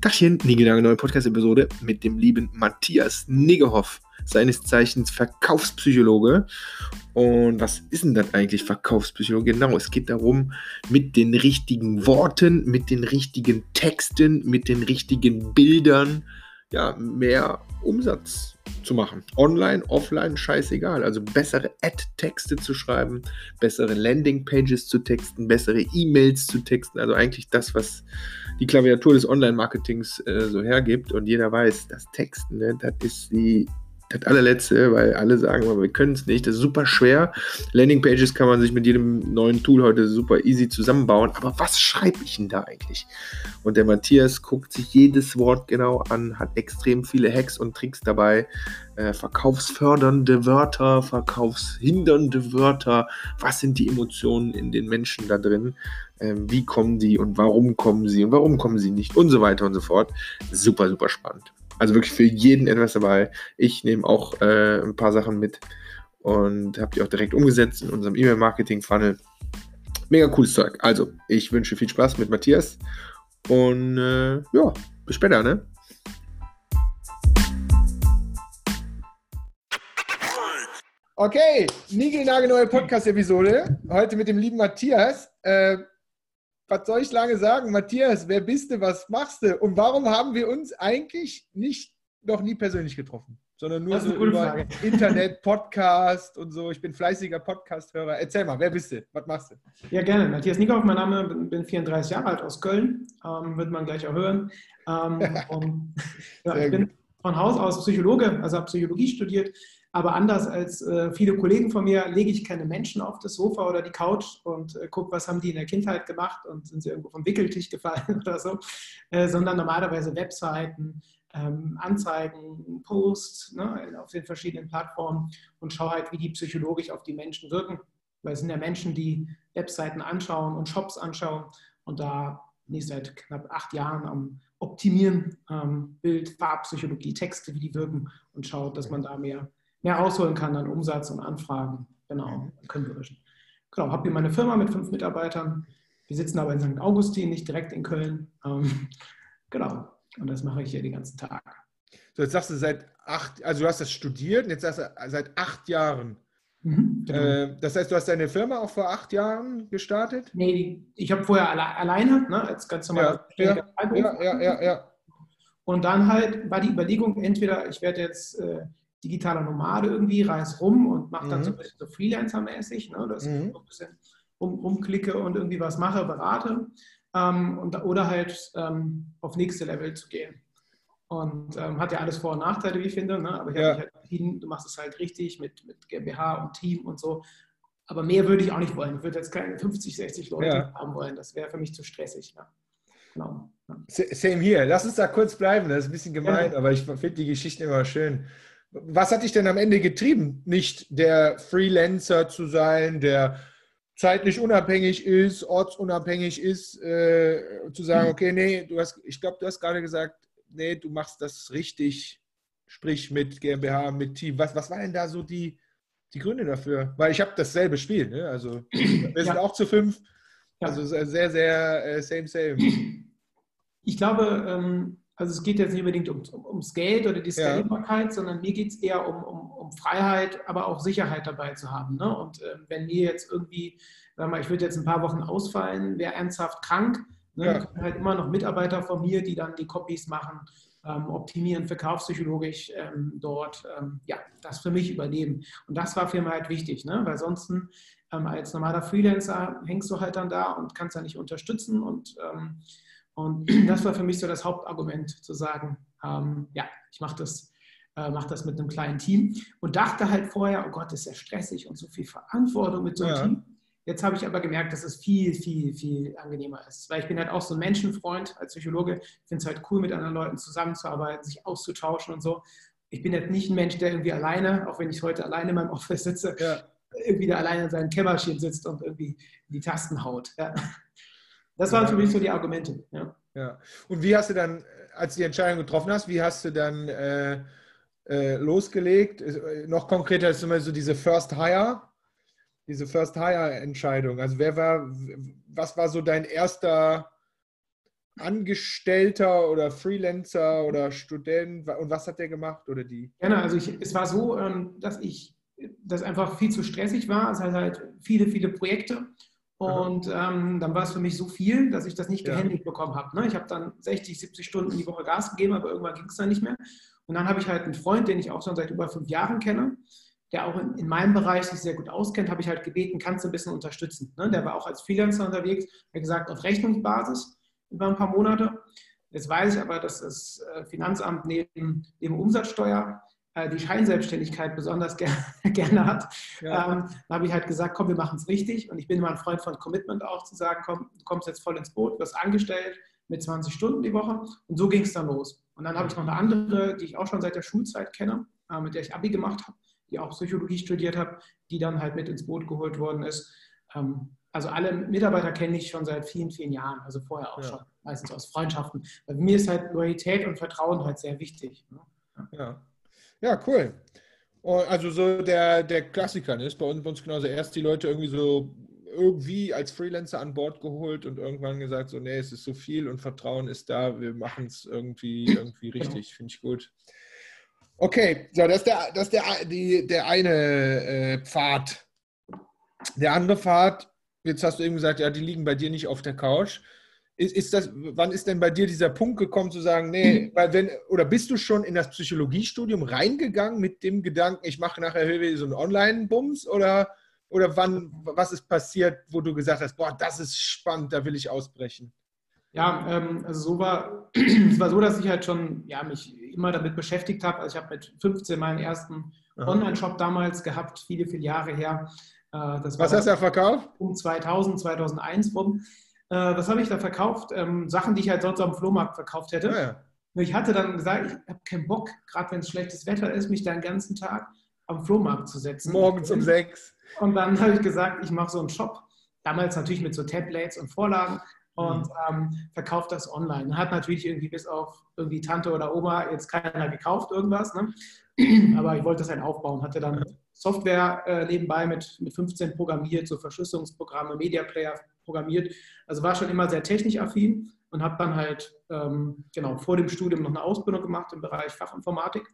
Dachchen, genau neue Podcast-Episode mit dem lieben Matthias Niggerhoff, seines Zeichens Verkaufspsychologe. Und was ist denn das eigentlich, Verkaufspsychologe? Genau, es geht darum, mit den richtigen Worten, mit den richtigen Texten, mit den richtigen Bildern, ja, mehr Umsatz zu machen. Online, offline, scheißegal. Also bessere Ad-Texte zu schreiben, bessere Landing-Pages zu texten, bessere E-Mails zu texten. Also eigentlich das, was die Klaviatur des Online-Marketings äh, so hergibt. Und jeder weiß, das Texten, ne, das ist die das allerletzte, weil alle sagen, wir können es nicht. Das ist super schwer. Landingpages kann man sich mit jedem neuen Tool heute super easy zusammenbauen. Aber was schreibe ich denn da eigentlich? Und der Matthias guckt sich jedes Wort genau an, hat extrem viele Hacks und Tricks dabei. Äh, verkaufsfördernde Wörter, verkaufshindernde Wörter. Was sind die Emotionen in den Menschen da drin? Ähm, wie kommen die und warum kommen sie und warum kommen sie nicht und so weiter und so fort. Super, super spannend. Also wirklich für jeden etwas dabei. Ich nehme auch äh, ein paar Sachen mit und habe die auch direkt umgesetzt in unserem E-Mail-Marketing-Funnel. Mega cooles Zeug. Also, ich wünsche viel Spaß mit Matthias und äh, ja, bis später, ne? Okay, neue Podcast-Episode. Heute mit dem lieben Matthias. Äh, was soll ich lange sagen? Matthias, wer bist du? Was machst du? Und warum haben wir uns eigentlich nicht noch nie persönlich getroffen? Sondern nur so über Frage. Internet, Podcast und so. Ich bin fleißiger Podcast-Hörer. Erzähl mal, wer bist du? Was machst du? Ja, gerne. Matthias Nickhoff, mein Name, bin 34 Jahre alt aus Köln. Ähm, wird man gleich auch hören. Ähm, und, ja, ich bin von Haus aus Psychologe, also habe Psychologie studiert aber anders als äh, viele Kollegen von mir lege ich keine Menschen auf das Sofa oder die Couch und äh, gucke, was haben die in der Kindheit gemacht und sind sie irgendwo vom Wickeltisch gefallen oder so, äh, sondern normalerweise Webseiten, ähm, Anzeigen, Posts ne, auf den verschiedenen Plattformen und schaue halt, wie die psychologisch auf die Menschen wirken. Weil es sind ja Menschen, die Webseiten anschauen und Shops anschauen und da bin ich seit knapp acht Jahren am Optimieren, ähm, Bild, Farbpsychologie, Texte, wie die wirken und schaut, dass man da mehr mehr rausholen kann an Umsatz und Anfragen. Genau, Conversion. Genau, habe hier meine Firma mit fünf Mitarbeitern. Wir sitzen aber in St. Augustin, nicht direkt in Köln. Ähm, genau, und das mache ich hier den ganzen Tag. So, jetzt sagst du seit acht, also du hast das studiert und jetzt sagst du seit acht Jahren. Mhm, genau. äh, das heißt, du hast deine Firma auch vor acht Jahren gestartet? Nee, ich habe vorher alle, alleine, ne, als ganz normal. Ja, ja, ja, ja, ja, ja. Und dann halt war die Überlegung, entweder ich werde jetzt äh, digitaler Nomade irgendwie, reise rum und mache dann mhm. so ein bisschen so Freelancer-mäßig, ne, dass mhm. ich ein bisschen rum, rumklicke und irgendwie was mache, berate. Ähm, und, oder halt ähm, auf nächste Level zu gehen. Und ähm, hat ja alles Vor- und Nachteile, wie ich finde. Ne? Aber ich ja. halt entschieden, du machst es halt richtig mit, mit GmbH und Team und so. Aber mehr würde ich auch nicht wollen. Ich würde jetzt keine 50, 60 Leute ja. haben wollen. Das wäre für mich zu stressig. Ja. Genau. Same hier. Lass uns da kurz bleiben. Das ist ein bisschen gemein, aber ich finde die Geschichte immer schön. Was hat dich denn am Ende getrieben? Nicht der Freelancer zu sein, der zeitlich unabhängig ist, ortsunabhängig ist, äh, zu sagen, okay, nee, du hast, ich glaube, du hast gerade gesagt, nee, du machst das richtig, sprich mit GmbH, mit Team. Was, was waren denn da so die, die Gründe dafür? Weil ich habe dasselbe Spiel, ne? Also wir sind ja. auch zu fünf. Also sehr, sehr äh, same, same. Ich glaube, ähm, also es geht jetzt nicht unbedingt um, um, ums Geld oder die Skalierbarkeit, ja. sondern mir geht es eher um, um, um, Freiheit, aber auch Sicherheit dabei zu haben. Ne? Und äh, wenn mir jetzt irgendwie, sag mal, ich würde jetzt ein paar Wochen ausfallen, wäre ernsthaft krank, ne? ja. dann halt immer noch Mitarbeiter von mir, die dann die Copies machen, ähm, optimieren, verkaufspsychologisch ähm, dort, ähm, ja, das für mich überleben. Und das war für mich halt wichtig, ne? weil sonst ähm, als normaler Freelancer hängst du halt dann da und kannst da nicht unterstützen und ähm, und das war für mich so das Hauptargument, zu sagen, ähm, ja, ich mache das, äh, mach das mit einem kleinen Team und dachte halt vorher, oh Gott, das ist ja stressig und so viel Verantwortung mit so einem ja. Team. Jetzt habe ich aber gemerkt, dass es viel, viel, viel angenehmer ist. Weil ich bin halt auch so ein Menschenfreund als Psychologe. Ich finde es halt cool, mit anderen Leuten zusammenzuarbeiten, sich auszutauschen und so. Ich bin jetzt nicht ein Mensch, der irgendwie alleine, auch wenn ich heute alleine in meinem Office sitze, ja. irgendwie da alleine in seinem Kämmerchen sitzt und irgendwie die Tasten haut. Ja. Das waren für mich so die Argumente. Ja. ja. Und wie hast du dann, als du die Entscheidung getroffen hast, wie hast du dann äh, äh, losgelegt? Äh, noch konkreter ist immer so diese First Hire, diese First Hire Entscheidung. Also wer war, was war so dein erster Angestellter oder Freelancer oder Student? Und was hat der gemacht oder die? Gerne, also ich, es war so, ähm, dass ich das einfach viel zu stressig war. Es hat halt viele, viele Projekte. Und ähm, dann war es für mich so viel, dass ich das nicht gehändigt ja. bekommen habe. Ne? Ich habe dann 60, 70 Stunden die Woche Gas gegeben, aber irgendwann ging es dann nicht mehr. Und dann habe ich halt einen Freund, den ich auch schon seit über fünf Jahren kenne, der auch in, in meinem Bereich sich sehr gut auskennt, habe ich halt gebeten, kannst du ein bisschen unterstützen. Ne? Der war auch als Freelancer unterwegs, hat gesagt, auf Rechnungsbasis über ein paar Monate. Jetzt weiß ich aber, dass das äh, Finanzamt neben, neben Umsatzsteuer die Scheinselbstständigkeit besonders ger gerne hat. Ja. Ähm, da habe ich halt gesagt, komm, wir machen es richtig. Und ich bin immer ein Freund von Commitment auch, zu sagen, komm, du kommst jetzt voll ins Boot, wirst angestellt mit 20 Stunden die Woche. Und so ging es dann los. Und dann habe ich noch eine andere, die ich auch schon seit der Schulzeit kenne, äh, mit der ich Abi gemacht habe, die auch Psychologie studiert hat, die dann halt mit ins Boot geholt worden ist. Ähm, also alle Mitarbeiter kenne ich schon seit vielen, vielen Jahren, also vorher auch ja. schon, meistens aus Freundschaften. Bei mir ist halt Loyalität und Vertrauen halt sehr wichtig. Ne? Ja. Ja, cool. Also so der, der Klassiker ne? ist bei uns, bei uns genauso. Erst die Leute irgendwie so irgendwie als Freelancer an Bord geholt und irgendwann gesagt, so, nee, es ist so viel und Vertrauen ist da, wir machen es irgendwie, irgendwie richtig, finde ich gut. Okay, so, das ist der, das ist der, die, der eine äh, Pfad. Der andere Pfad, jetzt hast du eben gesagt, ja, die liegen bei dir nicht auf der Couch. Ist, ist das, wann ist denn bei dir dieser Punkt gekommen zu sagen, nee, mhm. weil wenn, oder bist du schon in das Psychologiestudium reingegangen mit dem Gedanken, ich mache nachher so einen Online-Bums oder, oder wann, was ist passiert, wo du gesagt hast, boah, das ist spannend, da will ich ausbrechen? Ja, ähm, also so war, es war so, dass ich halt schon ja, mich immer damit beschäftigt habe. Also ich habe mit 15 meinen ersten Online-Shop damals gehabt, viele, viele Jahre her. Äh, Was hast du da verkauft? Um 2000, 2001 rum. Äh, was habe ich da verkauft? Ähm, Sachen, die ich halt sonst am Flohmarkt verkauft hätte. Ja, ja. Ich hatte dann gesagt, ich habe keinen Bock, gerade wenn es schlechtes Wetter ist, mich da den ganzen Tag am Flohmarkt zu setzen. Morgens um sechs. Und dann habe ich gesagt, ich mache so einen Shop. Damals natürlich mit so Templates und Vorlagen und mhm. ähm, verkauft das online. Hat natürlich irgendwie bis auf irgendwie Tante oder Oma jetzt keiner gekauft, irgendwas. Ne? Aber ich wollte das halt aufbauen. Hatte dann Software äh, nebenbei mit, mit 15 programmiert, so Verschlüsselungsprogramme, Media Player programmiert. Also war schon immer sehr technisch affin und habe dann halt ähm, genau vor dem Studium noch eine Ausbildung gemacht im Bereich Fachinformatik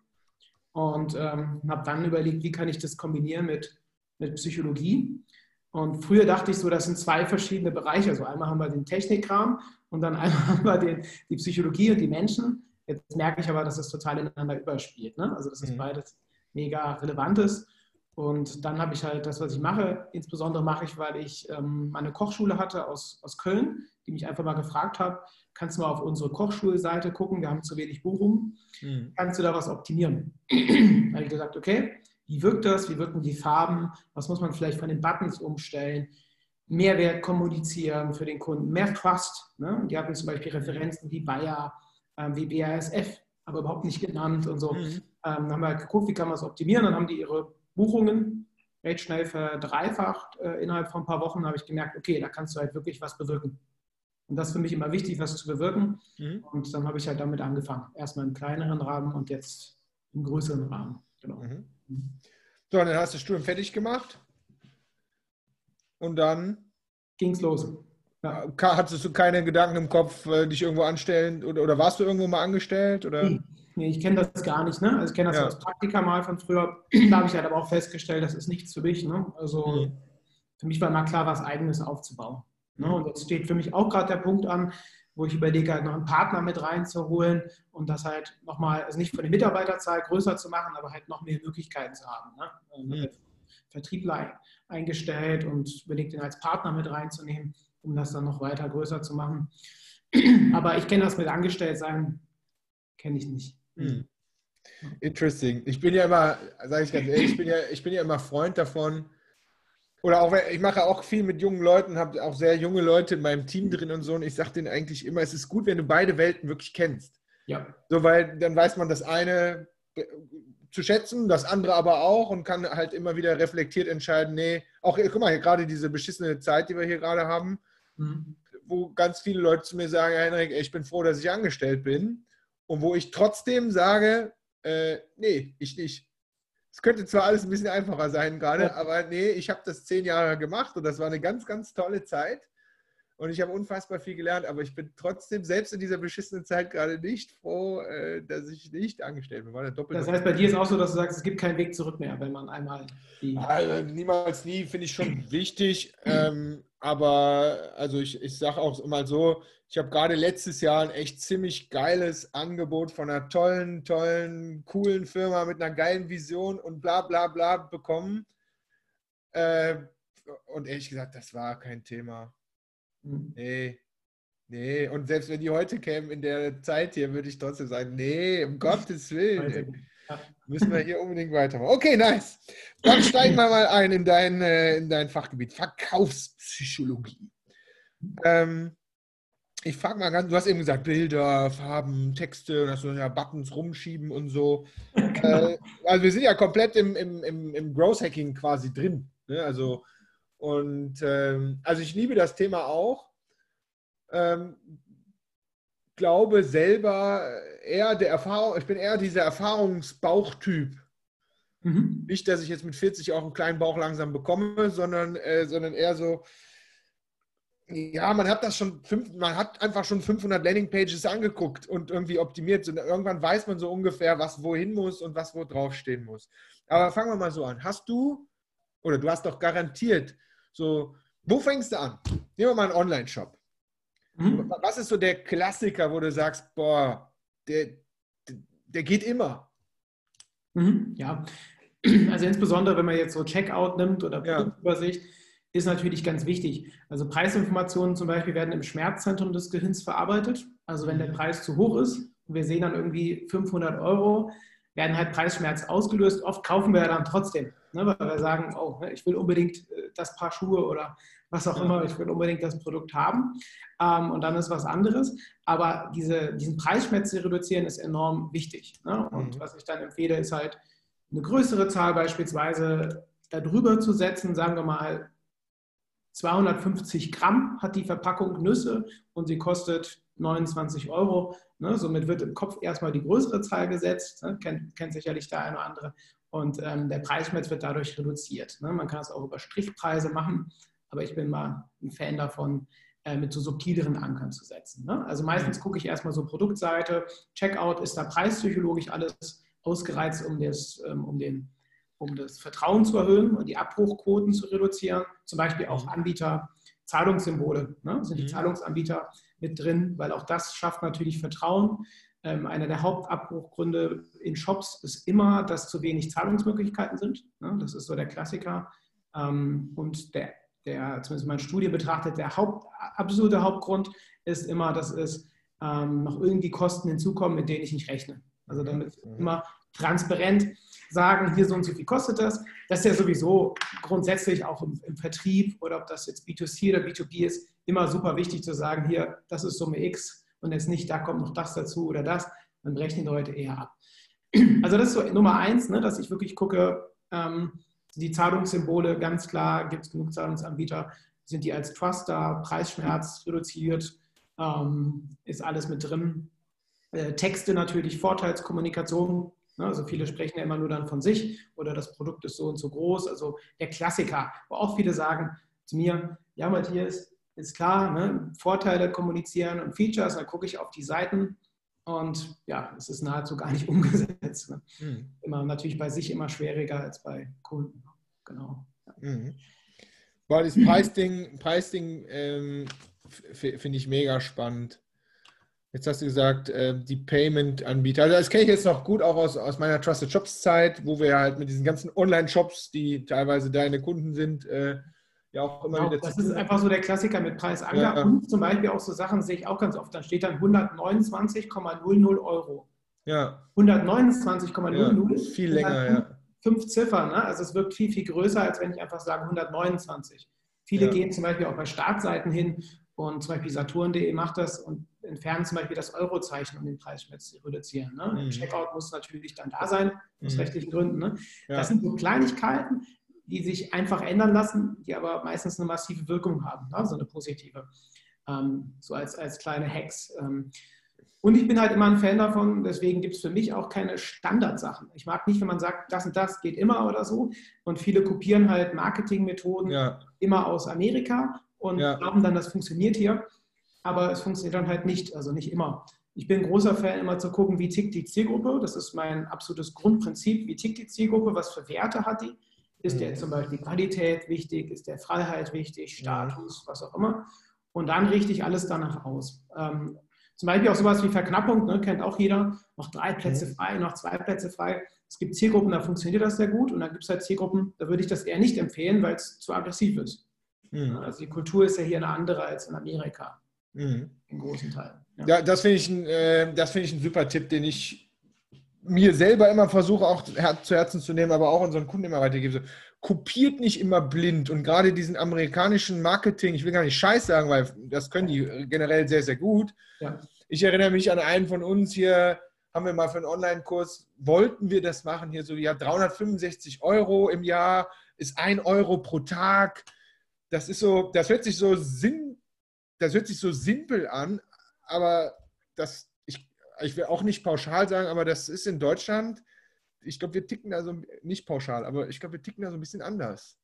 und ähm, habe dann überlegt, wie kann ich das kombinieren mit, mit Psychologie. Und früher dachte ich so, das sind zwei verschiedene Bereiche. Also einmal haben wir den Technikkram und dann einmal haben wir den, die Psychologie und die Menschen. Jetzt merke ich aber, dass es total ineinander überspielt. Ne? Also dass es mhm. beides mega relevant ist. Und dann habe ich halt das, was ich mache. Insbesondere mache ich, weil ich ähm, meine Kochschule hatte aus, aus Köln, die mich einfach mal gefragt hat, kannst du mal auf unsere Kochschulseite gucken, wir haben zu wenig Buchungen, mhm. kannst du da was optimieren? da habe ich gesagt, okay, wie wirkt das, wie wirken die Farben, was muss man vielleicht von den Buttons umstellen, Mehrwert kommunizieren für den Kunden, mehr Trust. Ne? Die hatten zum Beispiel Referenzen wie Bayer, ähm, wie BASF, aber überhaupt nicht genannt und so. Mhm. Ähm, dann haben wir halt geguckt, wie kann man es optimieren, dann haben die ihre Buchungen recht schnell verdreifacht. Äh, innerhalb von ein paar Wochen habe ich gemerkt, okay, da kannst du halt wirklich was bewirken. Und das ist für mich immer wichtig, was zu bewirken. Mhm. Und dann habe ich halt damit angefangen. Erstmal im kleineren Rahmen und jetzt im größeren Rahmen. Genau. Mhm. mhm. So, dann hast du das Studium fertig gemacht. Und dann ging es los. Ja. Hattest du keine Gedanken im Kopf, äh, dich irgendwo anstellen oder, oder warst du irgendwo mal angestellt? Oder? Nee, ich kenne das gar nicht. Ne? Also ich kenne das ja. als Praktika mal von früher. Da habe ich halt aber auch festgestellt, das ist nichts für mich. Ne? Also mhm. für mich war immer klar, was Eigenes aufzubauen. Ne? Und jetzt steht für mich auch gerade der Punkt an, wo ich überlege, halt noch einen Partner mit reinzuholen und das halt nochmal, also nicht von der Mitarbeiterzahl größer zu machen, aber halt noch mehr Möglichkeiten zu haben. Ne? Mhm. Vertriebler eingestellt und überlegt, den als Partner mit reinzunehmen um das dann noch weiter größer zu machen. Aber ich kenne das mit Angestelltsein, kenne ich nicht. Hm. Interesting. Ich bin ja immer, sage ich ganz ehrlich, ich bin ja, ich bin ja immer Freund davon. Oder auch, ich mache auch viel mit jungen Leuten, habe auch sehr junge Leute in meinem Team drin und so. Und ich sage denen eigentlich immer, es ist gut, wenn du beide Welten wirklich kennst. Ja. So, weil dann weiß man das eine zu schätzen, das andere aber auch und kann halt immer wieder reflektiert entscheiden, nee, auch, guck mal, hier gerade diese beschissene Zeit, die wir hier gerade haben, Mhm. Wo ganz viele Leute zu mir sagen, Henrik, ich bin froh, dass ich angestellt bin. Und wo ich trotzdem sage, äh, nee, ich nicht. Es könnte zwar alles ein bisschen einfacher sein gerade, ja. aber nee, ich habe das zehn Jahre gemacht und das war eine ganz, ganz tolle Zeit. und ich habe unfassbar viel gelernt, aber ich bin trotzdem selbst in dieser beschissenen Zeit gerade nicht froh, äh, dass ich nicht angestellt bin. das heißt, bei dir ist auch so, dass du sagst, es gibt keinen Weg zurück mehr, wenn man einmal die. Also, niemals nie, finde ich schon wichtig. Ähm, aber also ich, ich sage auch mal so, ich habe gerade letztes Jahr ein echt ziemlich geiles Angebot von einer tollen, tollen, coolen Firma mit einer geilen Vision und bla bla bla bekommen. Äh, und ehrlich gesagt, das war kein Thema. Nee. Nee, und selbst wenn die heute kämen in der Zeit hier, würde ich trotzdem sagen, nee, um Gottes Willen. Müssen wir hier unbedingt weitermachen. Okay, nice. Dann steigen wir mal ein in dein, äh, in dein Fachgebiet. Verkaufspsychologie. Ähm, ich frage mal ganz, du hast eben gesagt, Bilder, Farben, Texte, dass du ja Buttons rumschieben und so. Genau. Äh, also wir sind ja komplett im, im, im, im Growth Hacking quasi drin. Ne? Also und ähm, also ich liebe das Thema auch. Ähm, glaube selber eher der Erfahrung, ich bin eher dieser Erfahrungsbauchtyp. Mhm. Nicht, dass ich jetzt mit 40 auch einen kleinen Bauch langsam bekomme, sondern, äh, sondern eher so, ja, man hat das schon, fünf, man hat einfach schon 500 Landingpages angeguckt und irgendwie optimiert. Und irgendwann weiß man so ungefähr, was wohin muss und was wo draufstehen muss. Aber fangen wir mal so an. Hast du, oder du hast doch garantiert so, wo fängst du an? Nehmen wir mal einen Online-Shop. Mhm. Was ist so der Klassiker, wo du sagst, boah, der, der geht immer? Mhm, ja, also insbesondere wenn man jetzt so Checkout nimmt oder Produktübersicht, ja. ist natürlich ganz wichtig. Also Preisinformationen zum Beispiel werden im Schmerzzentrum des Gehirns verarbeitet. Also wenn der mhm. Preis zu hoch ist wir sehen dann irgendwie 500 Euro, werden halt Preisschmerz ausgelöst. Oft kaufen wir ja dann trotzdem, ne, weil wir sagen, oh, ne, ich will unbedingt äh, das Paar Schuhe oder was auch immer, ich will unbedingt das Produkt haben. Ähm, und dann ist was anderes. Aber diese, diesen Preisschmerz zu reduzieren ist enorm wichtig. Ne? Und mhm. was ich dann empfehle, ist halt eine größere Zahl beispielsweise darüber zu setzen, sagen wir mal 250 Gramm hat die Verpackung Nüsse und sie kostet 29 Euro. Ne? Somit wird im Kopf erstmal die größere Zahl gesetzt, ne? kennt, kennt, sicherlich der eine oder andere. Und ähm, der Preisschmerz wird dadurch reduziert. Ne? Man kann es auch über Strichpreise machen, aber ich bin mal ein Fan davon, äh, mit so subtileren Ankern zu setzen. Ne? Also meistens gucke ich erstmal so Produktseite, Checkout, ist da preispsychologisch alles ausgereizt, um, das, ähm, um den um das Vertrauen zu erhöhen und die Abbruchquoten zu reduzieren. Zum Beispiel auch Anbieter, Zahlungssymbole, ne? sind die mhm. Zahlungsanbieter mit drin, weil auch das schafft natürlich Vertrauen. Ähm, einer der Hauptabbruchgründe in Shops ist immer, dass zu wenig Zahlungsmöglichkeiten sind. Ne? Das ist so der Klassiker. Ähm, und der, der, zumindest meine Studie betrachtet, der Haupt, absolute Hauptgrund ist immer, dass es ähm, noch irgendwie Kosten hinzukommen, mit denen ich nicht rechne. Also damit mhm. immer transparent sagen, hier so und so viel kostet das. Das ist ja sowieso grundsätzlich auch im, im, Vertrieb oder ob das jetzt B2C oder B2B ist, immer super wichtig zu sagen, hier, das ist Summe X und jetzt nicht, da kommt noch das dazu oder das. Dann rechnen die Leute eher ab. Also das ist so Nummer eins, ne, dass ich wirklich gucke, ähm, die Zahlungssymbole, ganz klar, gibt es genug Zahlungsanbieter, sind die als Trust da, Preisschmerz reduziert, ähm, ist alles mit drin. Äh, Texte natürlich, Vorteilskommunikation, also viele sprechen ja immer nur dann von sich oder das Produkt ist so und so groß. Also der Klassiker, wo auch viele sagen zu mir, ja Matthias, ist klar, ne, Vorteile kommunizieren und Features, dann gucke ich auf die Seiten und ja, es ist nahezu gar nicht umgesetzt. Ne? Mhm. Immer natürlich bei sich immer schwieriger als bei Kunden. Genau. Ja. Mhm. Weil das Preisding, Preisding ähm, finde ich mega spannend. Jetzt hast du gesagt, äh, die Payment-Anbieter. Also das kenne ich jetzt noch gut auch aus, aus meiner Trusted Shops-Zeit, wo wir halt mit diesen ganzen Online-Shops, die teilweise deine Kunden sind, äh, ja auch immer genau, wieder. Das ist einfach so der Klassiker mit Preisangaben ja. und zum Beispiel auch so Sachen sehe ich auch ganz oft. Da steht dann 129,00 Euro. Ja. 129,00. Ja, viel länger, ja. Fünf Ziffern, ne? also es wirkt viel, viel größer, als wenn ich einfach sage 129. Viele ja. gehen zum Beispiel auch bei Startseiten hin und zum Beispiel Saturn.de macht das und entfernen zum Beispiel das Eurozeichen, um den Preisschmerz zu reduzieren. Ne? Mhm. Checkout muss natürlich dann da sein, aus mhm. rechtlichen Gründen. Ne? Ja. Das sind so Kleinigkeiten, die sich einfach ändern lassen, die aber meistens eine massive Wirkung haben, ne? so eine positive. Ähm, so als, als kleine Hacks. Ähm, und ich bin halt immer ein Fan davon, deswegen gibt es für mich auch keine Standardsachen. Ich mag nicht, wenn man sagt, das und das geht immer oder so. Und viele kopieren halt Marketingmethoden ja. immer aus Amerika und ja. glauben dann, das funktioniert hier. Aber es funktioniert dann halt nicht, also nicht immer. Ich bin großer Fan, immer zu gucken, wie tickt die Zielgruppe. Das ist mein absolutes Grundprinzip. Wie tickt die Zielgruppe? Was für Werte hat die? Ist der mhm. zum Beispiel Qualität wichtig? Ist der Freiheit wichtig? Status, was auch immer? Und dann richte ich alles danach aus. Ähm, zum Beispiel auch sowas wie Verknappung, ne, kennt auch jeder. Noch drei Plätze mhm. frei, noch zwei Plätze frei. Es gibt Zielgruppen, da funktioniert das sehr gut. Und dann gibt es halt Zielgruppen, da würde ich das eher nicht empfehlen, weil es zu aggressiv ist. Mhm. Also die Kultur ist ja hier eine andere als in Amerika. Mhm. In großen Teilen. Ja, ja das finde ich, äh, find ich ein super Tipp, den ich mir selber immer versuche auch zu Herzen zu nehmen, aber auch unseren Kunden immer weitergebe. So, kopiert nicht immer blind und gerade diesen amerikanischen Marketing, ich will gar nicht Scheiß sagen, weil das können die generell sehr, sehr gut. Ja. Ich erinnere mich an einen von uns hier, haben wir mal für einen Online-Kurs, wollten wir das machen, hier so, ja, 365 Euro im Jahr ist ein Euro pro Tag. Das ist so, das hört sich so sinn, das hört sich so simpel an, aber das, ich, ich will auch nicht pauschal sagen, aber das ist in Deutschland, ich glaube, wir ticken da so, nicht pauschal, aber ich glaube, wir ticken da so ein bisschen anders.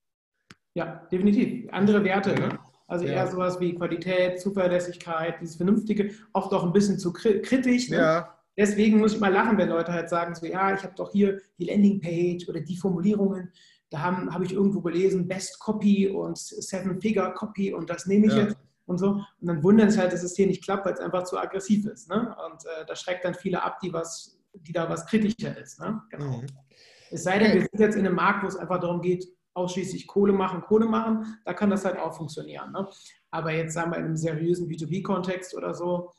Ja, definitiv. Andere Werte. Ne? Also ja. eher sowas wie Qualität, Zuverlässigkeit, dieses Vernünftige, oft auch ein bisschen zu kritisch. Ne? Ja. Deswegen muss ich mal lachen, wenn Leute halt sagen, so ja, ich habe doch hier die Landingpage oder die Formulierungen, da habe hab ich irgendwo gelesen, Best Copy und Seven-Figure Copy und das nehme ich ja. jetzt und so. Und dann wundern sie halt, dass es hier nicht klappt, weil es einfach zu aggressiv ist. Ne? Und äh, das schreckt dann viele ab, die, was, die da was kritischer ist. Ne? Genau. Mhm. Es sei denn, wir sind jetzt in einem Markt, wo es einfach darum geht, ausschließlich Kohle machen, Kohle machen, da kann das halt auch funktionieren. Ne? Aber jetzt sagen wir in einem seriösen B2B-Kontext oder so,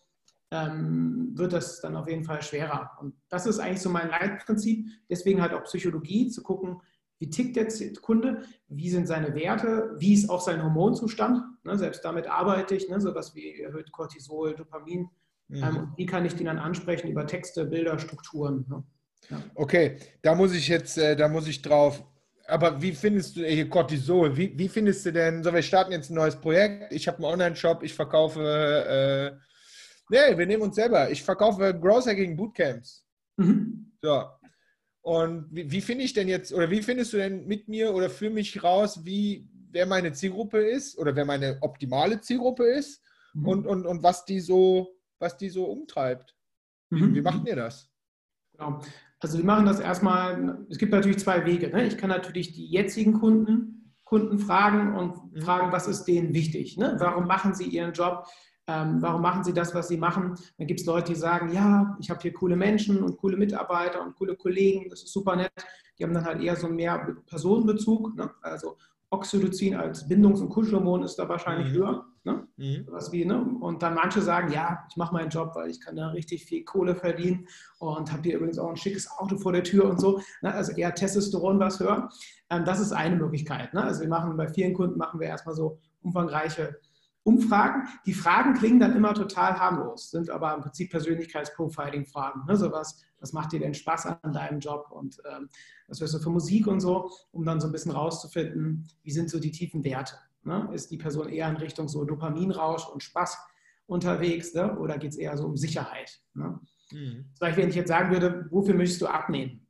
ähm, wird das dann auf jeden Fall schwerer. Und das ist eigentlich so mein Leitprinzip. Deswegen halt auch Psychologie, zu gucken, wie tickt der Kunde, wie sind seine Werte, wie ist auch sein Hormonzustand. Ne, selbst damit arbeite ich, ne, sowas wie erhöht Cortisol, Dopamin. Mhm. Ähm, wie kann ich die dann ansprechen über Texte, Bilder, Strukturen. Ne? Ja. Okay, da muss ich jetzt, äh, da muss ich drauf. Aber wie findest du hier Cortisol? Wie, wie findest du denn, so wir starten jetzt ein neues Projekt, ich habe einen Online-Shop, ich verkaufe, äh, nee, wir nehmen uns selber, ich verkaufe Growth Hacking Bootcamps. Mhm. So, und wie, wie finde ich denn jetzt, oder wie findest du denn mit mir oder für mich raus, wie, wer meine Zielgruppe ist oder wer meine optimale Zielgruppe ist mhm. und, und, und was die so, was die so umtreibt? Wie, mhm. wie macht ihr das? Genau. Also wir machen das erstmal, es gibt natürlich zwei Wege. Ne? Ich kann natürlich die jetzigen Kunden, Kunden fragen und mhm. fragen, was ist denen wichtig? Ne? Warum machen sie ihren Job? Ähm, warum machen sie das, was sie machen? Dann gibt es Leute, die sagen, ja, ich habe hier coole Menschen und coole Mitarbeiter und coole Kollegen, das ist super nett. Die haben dann halt eher so mehr Personenbezug. Ne? Also Oxytocin als Bindungs- und Kuschelhormon ist da wahrscheinlich mhm. höher. Ne? Mhm. Was wie, ne? Und dann manche sagen, ja, ich mache meinen Job, weil ich kann da richtig viel Kohle verdienen und habe hier übrigens auch ein schickes Auto vor der Tür und so. Ne? Also eher Testosteron was höher. Ähm, das ist eine Möglichkeit. Ne? Also wir machen bei vielen Kunden machen wir erstmal so umfangreiche Umfragen. Die Fragen klingen dann immer total harmlos, sind aber im Prinzip Persönlichkeitsprofiling-Fragen. Ne? So was, was macht dir denn Spaß an deinem Job und ähm, was hörst du für Musik und so, um dann so ein bisschen rauszufinden, wie sind so die tiefen Werte. Ne? Ist die Person eher in Richtung so Dopaminrausch und Spaß unterwegs ne? oder geht es eher so um Sicherheit? Ne? Mhm. Zum Beispiel, wenn ich jetzt sagen würde, wofür möchtest du abnehmen?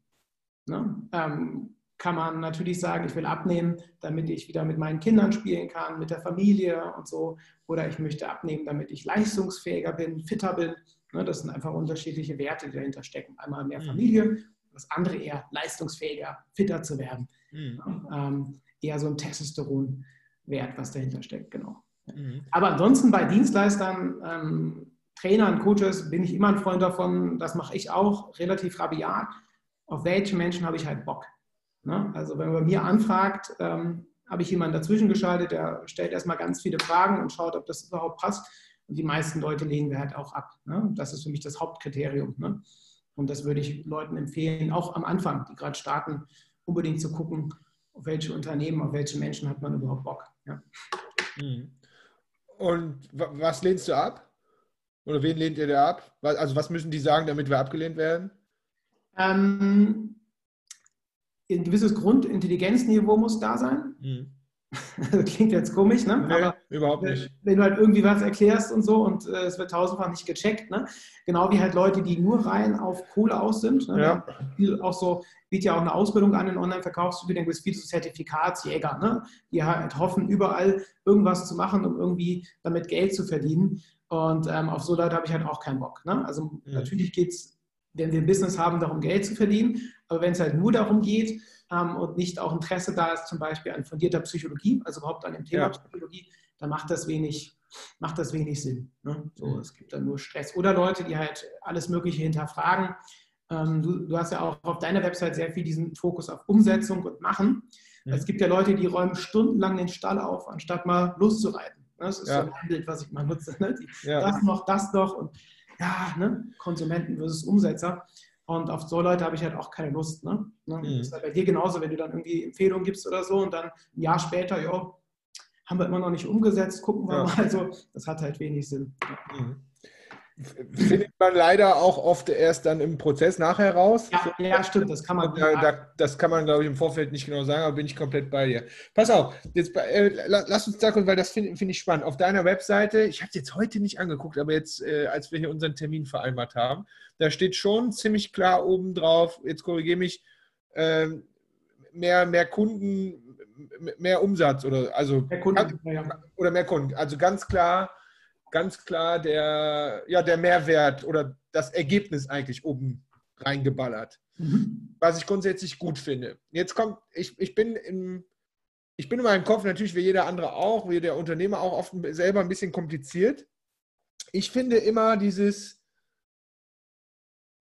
Ne? Ähm, kann man natürlich sagen, ich will abnehmen, damit ich wieder mit meinen Kindern spielen kann, mit der Familie und so. Oder ich möchte abnehmen, damit ich leistungsfähiger bin, fitter bin. Ne, das sind einfach unterschiedliche Werte, die dahinter stecken. Einmal mehr mhm. Familie, das andere eher leistungsfähiger, fitter zu werden. Mhm. Ähm, eher so ein Testosteronwert, was dahinter steckt, genau. Mhm. Aber ansonsten bei Dienstleistern, ähm, Trainern, Coaches bin ich immer ein Freund davon, das mache ich auch, relativ rabiat. Auf welche Menschen habe ich halt Bock? Ne? Also wenn man bei mir anfragt, ähm, habe ich jemanden dazwischen geschaltet, der stellt erstmal ganz viele Fragen und schaut, ob das überhaupt passt. Und die meisten Leute lehnen wir halt auch ab. Ne? Das ist für mich das Hauptkriterium. Ne? Und das würde ich Leuten empfehlen, auch am Anfang, die gerade starten, unbedingt zu gucken, auf welche Unternehmen, auf welche Menschen hat man überhaupt Bock. Ja. Mhm. Und was lehnst du ab? Oder wen lehnt ihr da ab? Also was müssen die sagen, damit wir abgelehnt werden? Ähm, ein gewisses Grundintelligenzniveau muss da sein. Mhm. klingt jetzt komisch, ne? Nee, Aber überhaupt nicht. Wenn du halt irgendwie was erklärst und so und äh, es wird tausendfach nicht gecheckt, ne? Genau wie halt Leute, die nur rein auf Kohle aus sind. Ne? Ja. Viel auch so, bietet ja auch eine Ausbildung an in Online-Verkaufsstudien, gibt es viel zu Zertifikatsjäger, ne? Die halt hoffen, überall irgendwas zu machen, um irgendwie damit Geld zu verdienen. Und ähm, auf so Leute habe ich halt auch keinen Bock. Ne? Also mhm. natürlich geht es, wenn wir ein Business haben, darum Geld zu verdienen. Aber wenn es halt nur darum geht, ähm, und nicht auch Interesse da ist, zum Beispiel an fundierter Psychologie, also überhaupt an dem Thema ja. Psychologie, dann macht das wenig, macht das wenig Sinn. Ne? So, mhm. Es gibt dann nur Stress. Oder Leute, die halt alles Mögliche hinterfragen. Ähm, du, du, hast ja auch auf deiner Website sehr viel diesen Fokus auf Umsetzung und Machen. Mhm. Es gibt ja Leute, die räumen stundenlang den Stall auf, anstatt mal loszureiten. Ne? Das ist ja. so ein Bild, was ich mal nutze. Ne? Die, ja. Das noch, das noch und ja, ne? Konsumenten versus Umsetzer. Und auf so Leute habe ich halt auch keine Lust. Ne? ne? Mhm. Das ist halt bei dir genauso, wenn du dann irgendwie Empfehlungen gibst oder so und dann ein Jahr später, jo, haben wir immer noch nicht umgesetzt, gucken wir ja. mal. Also, das hat halt wenig Sinn. Mhm findet man leider auch oft erst dann im Prozess nachher raus. Ja, ja stimmt, das kann man. Da, da, das kann man, glaube ich, im Vorfeld nicht genau sagen, aber bin ich komplett bei dir. Pass auf, jetzt äh, lass uns da kurz, weil das finde find ich spannend. Auf deiner Webseite, ich habe es jetzt heute nicht angeguckt, aber jetzt, äh, als wir hier unseren Termin vereinbart haben, da steht schon ziemlich klar oben drauf, jetzt korrigiere mich, äh, mehr, mehr Kunden, mehr Umsatz oder also mehr Kunden, ja. oder mehr Kunden. Also ganz klar ganz klar der, ja, der Mehrwert oder das Ergebnis eigentlich oben reingeballert. Mhm. Was ich grundsätzlich gut finde. Jetzt kommt, ich, ich bin im, ich bin in meinem Kopf natürlich wie jeder andere auch, wie der Unternehmer auch oft selber ein bisschen kompliziert. Ich finde immer dieses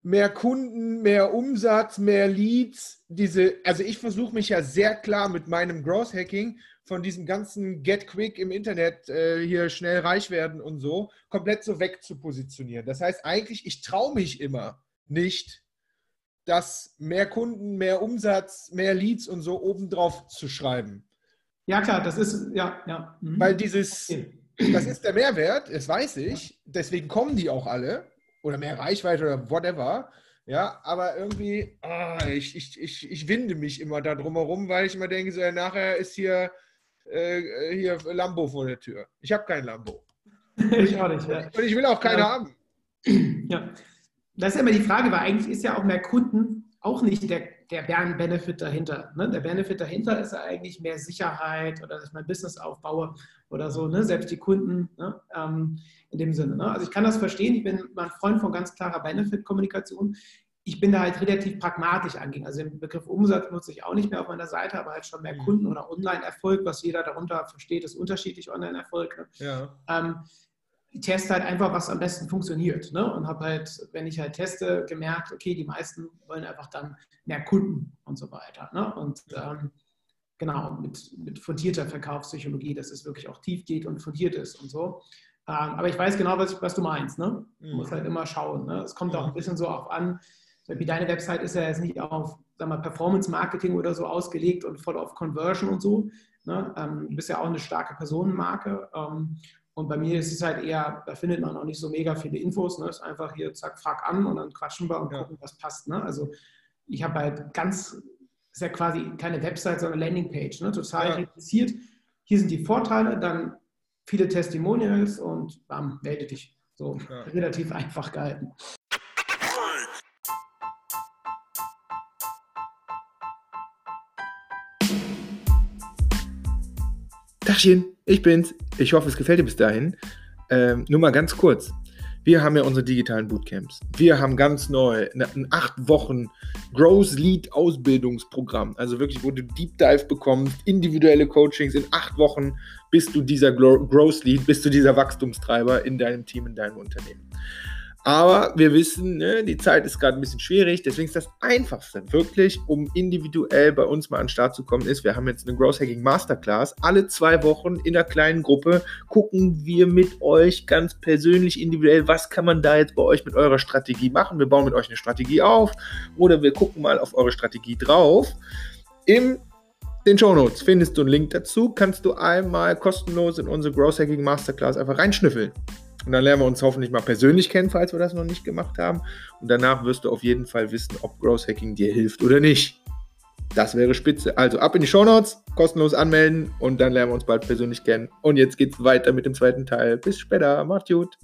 mehr Kunden, mehr Umsatz, mehr Leads, diese, also ich versuche mich ja sehr klar mit meinem Growth Hacking von diesem ganzen Get Quick im Internet äh, hier schnell reich werden und so, komplett so weg zu positionieren. Das heißt eigentlich, ich traue mich immer nicht, das mehr Kunden, mehr Umsatz, mehr Leads und so obendrauf zu schreiben. Ja, klar, das ist, ja, ja. Mhm. Weil dieses, das ist der Mehrwert, das weiß ich, deswegen kommen die auch alle oder mehr Reichweite oder whatever. Ja, aber irgendwie, ah, ich, ich, ich, ich winde mich immer da drumherum, weil ich immer denke, so, ja, nachher ist hier äh, hier Lambo vor der Tür. Ich habe kein Lambo. ich auch nicht. Ja. Und ich will auch keine ja. haben. Ja. Das ist ja immer die Frage, weil eigentlich ist ja auch mehr Kunden auch nicht der, der Benefit dahinter. Ne? Der Benefit dahinter ist ja eigentlich mehr Sicherheit oder dass ich mein Business aufbaue oder so, ne? selbst die Kunden ne? ähm, in dem Sinne. Ne? Also ich kann das verstehen, ich bin ein Freund von ganz klarer Benefit-Kommunikation ich bin da halt relativ pragmatisch angehen. Also den Begriff Umsatz nutze ich auch nicht mehr auf meiner Seite, aber halt schon mehr mhm. Kunden- oder Online-Erfolg, was jeder darunter versteht, ist unterschiedlich Online-Erfolg. Ne? Ja. Ähm, ich teste halt einfach, was am besten funktioniert. Ne? Und habe halt, wenn ich halt teste, gemerkt, okay, die meisten wollen einfach dann mehr Kunden und so weiter. Ne? Und ähm, genau, mit, mit fundierter Verkaufspsychologie, dass es wirklich auch tief geht und fundiert ist und so. Ähm, aber ich weiß genau, was, was du meinst. Ne? Man mhm. muss halt immer schauen. Ne? Es kommt ja. auch ein bisschen so auf an, wie deine Website ist ja jetzt nicht auf Performance-Marketing oder so ausgelegt und voll auf Conversion und so. Ne? Ähm, du bist ja auch eine starke Personenmarke. Ähm, und bei mir ist es halt eher, da findet man auch nicht so mega viele Infos. Ne? Es ist einfach hier, zack, frag an und dann quatschen wir und ja. gucken, was passt. Ne? Also ich habe halt ganz, ist ja quasi keine Website, sondern Landingpage. Ne? Total ja. reduziert. Hier sind die Vorteile, dann viele Testimonials und bam, melde dich. So ja. relativ einfach gehalten. Tachchen, ich bin's. Ich hoffe, es gefällt dir bis dahin. Ähm, nur mal ganz kurz. Wir haben ja unsere digitalen Bootcamps. Wir haben ganz neu ein acht Wochen Growth Lead Ausbildungsprogramm. Also wirklich, wo du Deep Dive bekommst, individuelle Coachings. In acht Wochen bist du dieser Growth Lead, bist du dieser Wachstumstreiber in deinem Team, in deinem Unternehmen. Aber wir wissen, ne, die Zeit ist gerade ein bisschen schwierig. Deswegen ist das Einfachste wirklich, um individuell bei uns mal an den Start zu kommen, ist, wir haben jetzt eine Growth Hacking Masterclass. Alle zwei Wochen in einer kleinen Gruppe gucken wir mit euch ganz persönlich, individuell, was kann man da jetzt bei euch mit eurer Strategie machen. Wir bauen mit euch eine Strategie auf oder wir gucken mal auf eure Strategie drauf. Im den Show Notes findest du einen Link dazu. Kannst du einmal kostenlos in unsere Growth Hacking Masterclass einfach reinschnüffeln. Und dann lernen wir uns hoffentlich mal persönlich kennen, falls wir das noch nicht gemacht haben. Und danach wirst du auf jeden Fall wissen, ob Growth Hacking dir hilft oder nicht. Das wäre spitze. Also ab in die Show Notes, kostenlos anmelden und dann lernen wir uns bald persönlich kennen. Und jetzt geht's weiter mit dem zweiten Teil. Bis später, Macht's gut.